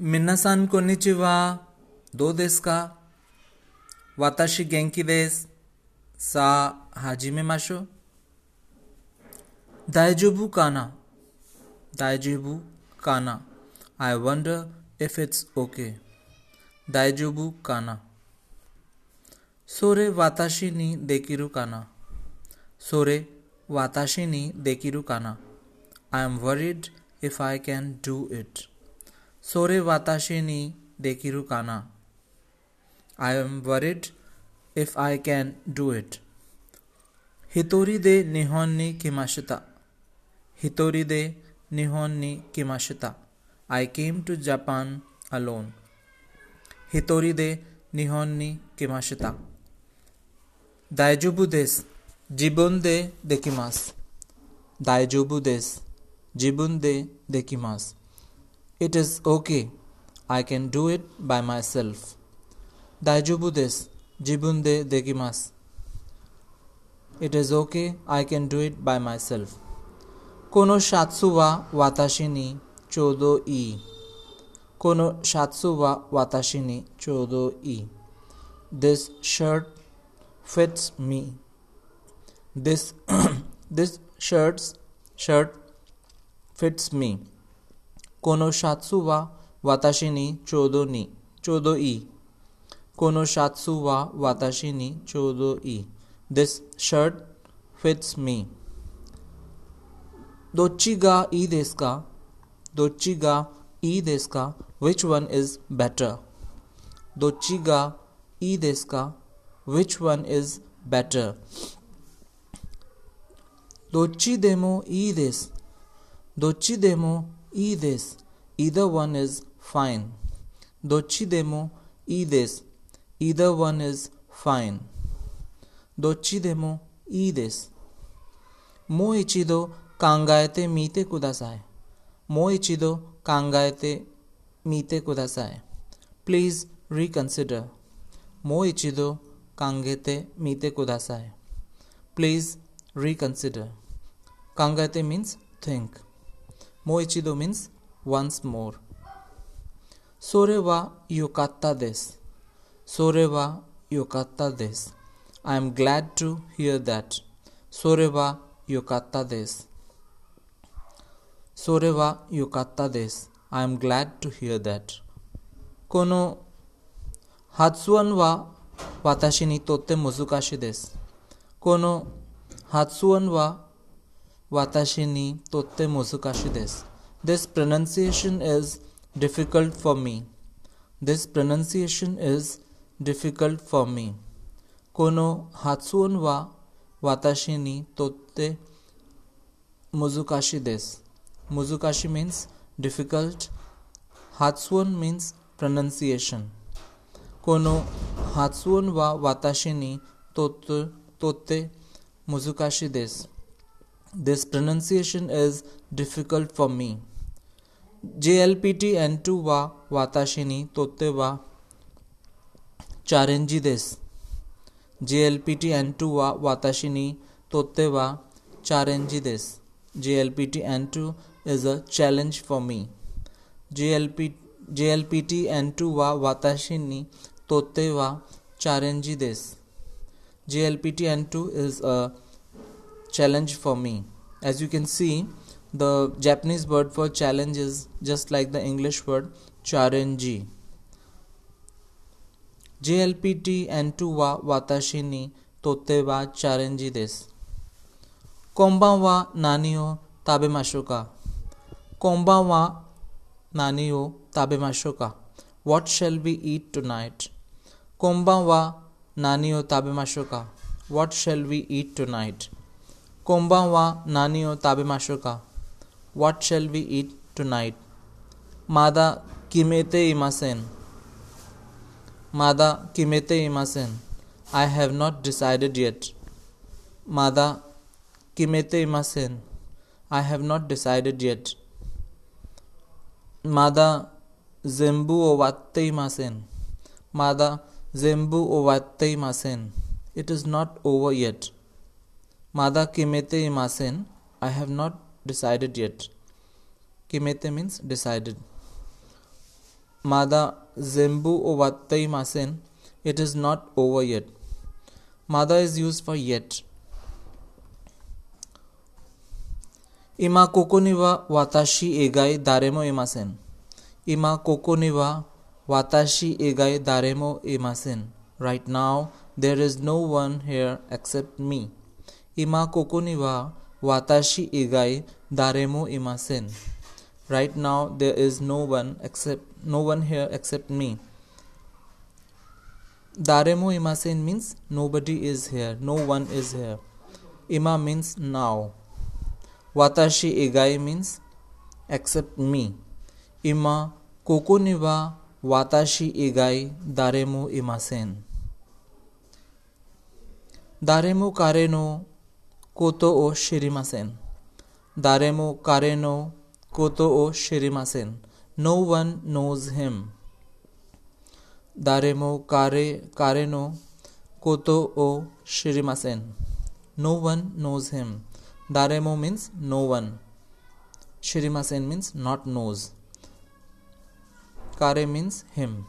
मिन्नासान को निचिवा दो देश का वाताशी गेंकी देश सा हाजी में माशो दायजुबू काना दायजुबू काना I wonder if it's okay दायजुबू काना सोरे वाताशी नी देखिरु काना सोरे वाताशी नी देखिरु काना I am worried if I can do it Sore watashi ni dekiru kana? I am worried if I can do it. Hitori de nihon ni kimashita. Hitori de nihon ni kimashita. I came to Japan alone. Hitori de nihon ni kimashita. Daijobu desu. Jibun de dekimasu. Daijobu desu. Jibun de dekimasu. It is okay. I can do it by myself. Daijobu desu. Jibun de dekimasu. It is okay. I can do it by myself. Kono shatsu wa watashi ni chodo ii. Kono shatsu wa watashi ni chodo ii. This shirt fits me. This this shirt's shirt fits me. Wa watashi ni chodo ni chodo ii. Kono shatsu wa watashi ni chodo ii. This shirt fits me. Dochi ga ii desu ka? Dochi ga ii desu ka? Which one is better? Dochi ga ii desu ka? Which one is better? Dochi demo ii desu. Ii desu. Either one is fine. Dochi demo ii desu. Either one is fine. Dochi demo ii desu. Mo ichido kangaete mite kudasai. Mo ichido kangaete mite kudasai. Please reconsider. Mo ichido kangete mite kudasai. Please reconsider. Kangate means think. Mo ichido means once more. Sore wa yokatta desu. Sore wa yokatta desu. I am glad to hear that. Sore wa yokatta desu. Sore wa yokatta desu. I am glad to hear that. Kono hatsuan wa watashi ni totte muzukashi desu. Kono hatsuan wa watashi ni totte muzukashi desu. This pronunciation is difficult for me. This pronunciation is difficult for me. Kono hatsuan wa watashi ni totte muzukashi desu. Muzukashi means difficult. Hatsuan means pronunciation. Kono hatsuan wa watashi ni totte, totte muzukashi desu. This pronunciation is difficult for me. JLPT N2 wa watashi ni totte wa challenge desu. JLPT N2 wa watashi ni totte wa challenge desu. JLPT N2 is a challenge for me. JLP, JLPT N2 wa watashi ni totte wa challenge desu. JLPT N2 is a challenge for me. As you can see, the Japanese word for challenge is just like the English word challenge. JLPT N2 wa watashi ni totte wa challenge desu. Konban wa nani o tabemashou ka? Konban wa nani o tabemashou ka? What shall we eat tonight? Konban wa nani o tabemashou ka? What shall we eat tonight? Konban wa nani o tabemashou ka? What shall we eat tonight? Mada kimete imasen. Mada kimete imasen. I have not decided yet. Mada kimete imasen. I have not decided yet. Mada zembu owatte imasen. Mada zembu owatte imasen. It is not over yet. Mada kimete imasen. I have not decided yet. Kimete means decided. Mada zembu o wattai masen. It is not over yet. Mada is used for yet. Ima koko ni wa watashi egai daremo imasen. Ima koko ni wa watashi egai daremo imasen. Right now, there is no one here except me. इमा कोकोनी वा वाताशी इगाई दारेमो इमा Sen right now there is no one except no one here except me दारेमो इमा Sen means nobody is here no one is here इमा means now वाताशी इगाई मीन्स एक्सेप्ट मी इमा कोकोनी वा वाताशी इगाई दारेमो इमा सेन दारेमो कारेनो koto o shirimasen. Daremo kare no koto o shirimasen. No one knows him. Daremo kare kare no koto o shirimasen. No one knows him. Daremo means no one. Shirimasen means not knows. Kare means him.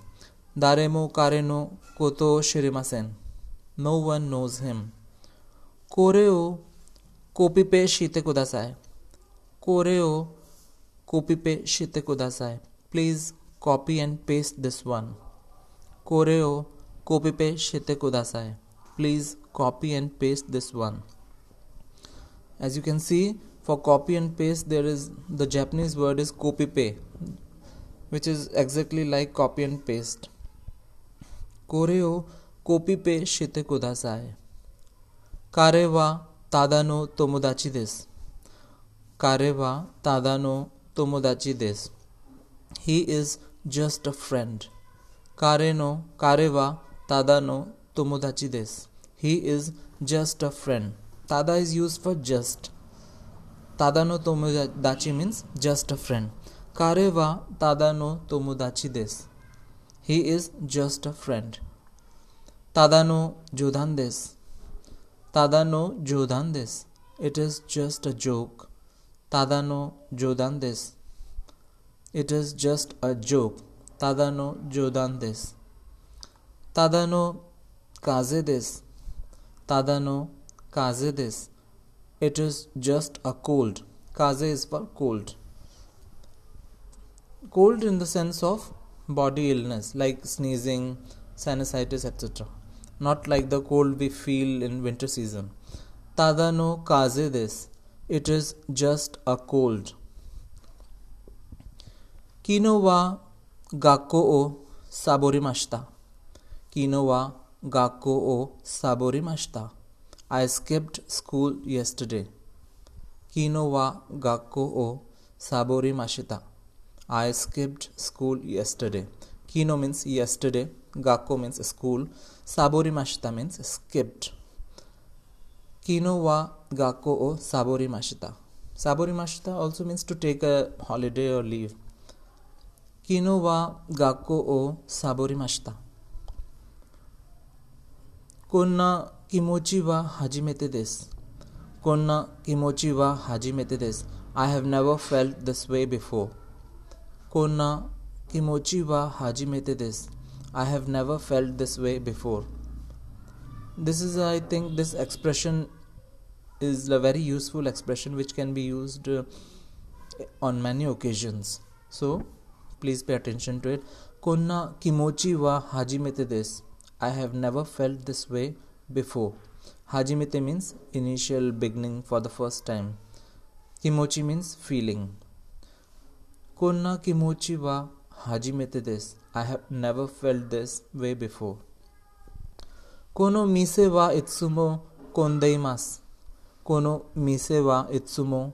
Daremo kare no koto shirimasen. No one shite kudasai. Kore o kopi pe shite kudasai. Please copy and paste this one. Kore o kopi pe shite kudasai. Please copy and paste this one as you can see for copy and paste there is the Japanese word is kopipe which is exactly like copy and paste kore o kopipe shite kudasai kare wa tada no tada no tomodachi desu he is just a friend kare no kare wa tada no tomodachi desu he is just a friend Tada is used for just. Tada no tomodachi means just a friend. Kare wa tada no tomodachi desu. He is just a friend. Tada no jodan desu. Tada no jodan desu. It is just a joke. Tada no jodan desu. It is just a joke. Tada no jodan desu. Tada no kaze desu. Tada no kaze this. It is just a cold. Kaze is for cold. Cold in the sense of body illness like sneezing, sinusitis, etc. Not like the cold we feel in winter season. Tada no kaze this. It is just a cold. Kino wa gakko o saborimashita. Kino wa gakko o saborimashita. I skipped school yesterday. Kino wa gakko o sabori mashita. I skipped school yesterday. Kino means yesterday. गाको means school साबोरी माशिता means skipped किनो वा गाको ओ साबोरी माशिता साबोरी माशिता also means to take a holiday और लीव किनो वा गाको ओ साबोरी माशिता कोन्ना किमोची वा हाजी मेते कोन्ना किमोची वा हाजी मेते I have never felt this way before कोन्ना किमोची वा हाजी मेते I have never felt this way before. This is, I think, this expression is a very useful expression which can be used uh, on many occasions. So, please pay attention to it. Konna kimochi wa hajimete desu. I have never felt this way before. Hajimete means initial beginning for the first time. Kimochi means feeling. Konna kimochi wa hajimete desu. I have never felt this way before. Kono mise wa itsumo kondeimasu. Kono mise wa itsumo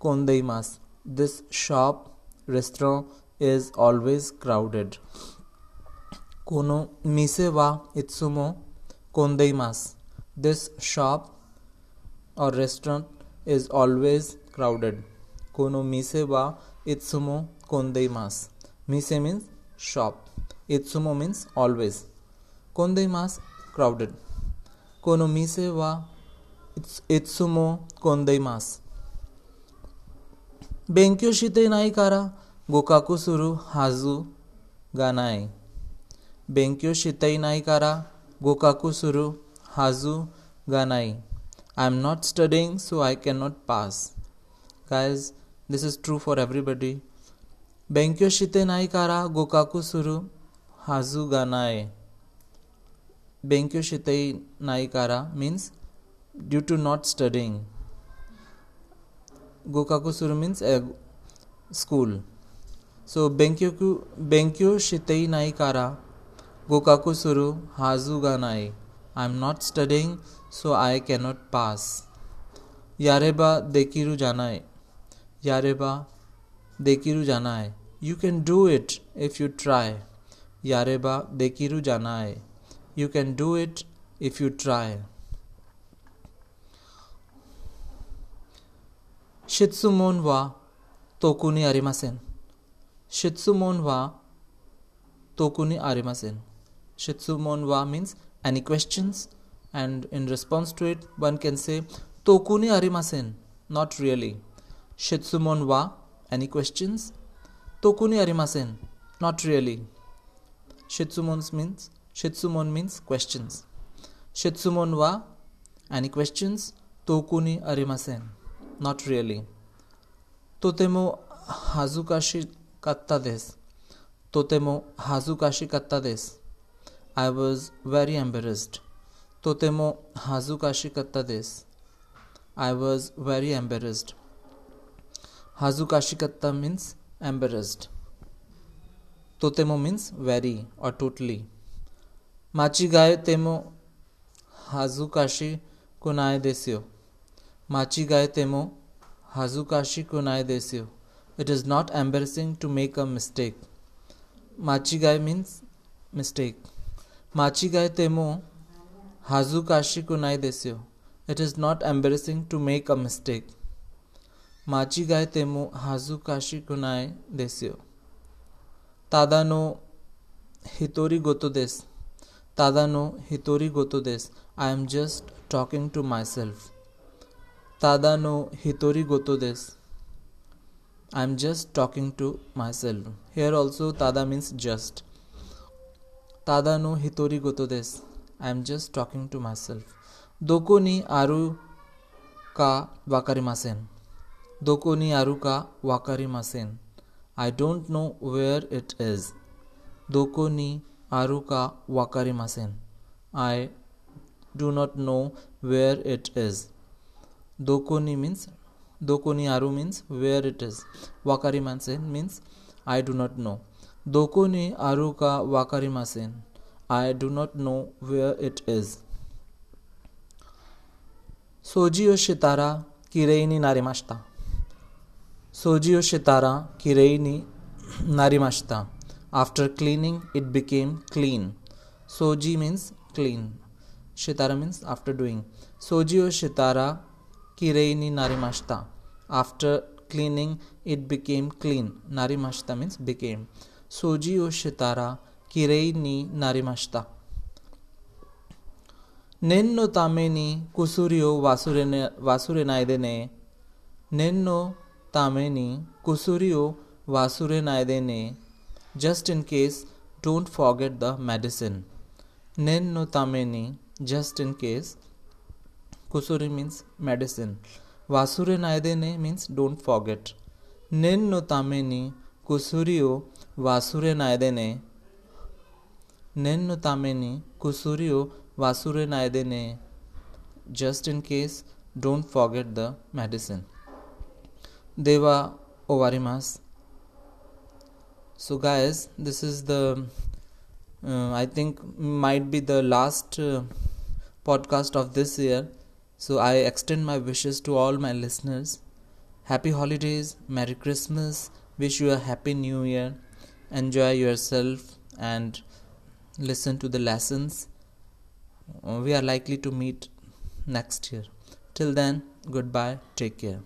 kondeimasu. This shop, restaurant is always crowded. Kono mise wa itsumo Kondeimas. This shop or restaurant is always crowded. Kono mise wa itsumo kondeimasu. Mise means shop. Itsumo means always. Kondai mas crowded. Kono mise wa itsumo kondai mas. Benkyo shite nai kara gokaku suru hazu ganai. Benkyo shitai nai kara gokaku suru hazu ganai. I am not studying so I cannot pass. Guys, this is true for everybody. Benkyo shite nai kara gokaku suru hazu ganae benkyo shite nai kara means due to not studying gokaku suru means a school so benkyo benkyo shite nai kara gokaku suru hazu ganae I am not studying so I cannot pass. Yareba dekiru janai. You can do it if you try यारे बा देखी रू जाना है। You can do it if you try शित्सु मोन वा, तोकुनी अरिमासेन शित्सु मोन वा, तोकुनी अरिमासेन शित्सु मोन वा means any questions and in response to it one can say तोकुनी अरिमासेन नॉट रियली शित्सु मोन वा any questions really shitsumon means shitsumon means questions shitsumon wa any questions tokuni arimasen not really totemo hazukashi katta desu totemo hazukashi katta desu I was very embarrassed. Totemo hazukashi katta desu. I was very embarrassed. Hazukashi katta means embarrassed. Totemo means very or totally. Machigae temo hazukashi kunai desyo. Machigae temo hazukashi kunai desyo. It is not embarrassing to make a mistake. Machigae means mistake. Machigai temo hazukashi kunai desyo. It is not embarrassing to make a mistake. Machigai temo hazukashi kunai desyo. Tada no hitori goto desu. Tada no hitori goto desu. I am just talking to myself. Tada no hitori goto desu. I am just talking to myself. Here also tada means just. Tada no hitori goto desu. I am just talking to myself. Doko ni aru ka wakarimasen. Doko ni aru ka wakarimasen. I don't know where it is. Doko ni aru ka wakarimasen. I do not know where it is. Doko ni means doko ni aru means where it is. Wakarimasen means I do not know. Doko ni aru ka wakarimasen. I do not know where it is. Soji o shitara kirei narimashita. Soji o shitara kirei ni narimashita. After cleaning, it became clean. Soji means clean. Shitara means after doing. Soji o shitara kirei ni narimashita. After cleaning, it became clean. Narimashita means became. Soji o shitara kirei ni narimashita. Nenno tameni kusurio wasure naidene. Nenno तामेनी कुसुरियो वासुरे नायदे ने just in case don't forget the medicine निन नो तामेनी just in case कुसुरी means medicine वासुरे नायदे ने मीन्स डोंट फॉरगेट निन नो तामेनी कुसुरियो वासुरे नायदे ने, निन नो तामेनी कुसुरियो वासुरे नायदे ने just in case don't forget the medicine Deva ovarimas. So, guys, this is the uh, I think might be the last uh, podcast of this year. So, I extend my wishes to all my listeners. Happy holidays, Merry Christmas, wish you a happy new year, enjoy yourself, and listen to the lessons. We are likely to meet next year. Till then, goodbye, take care.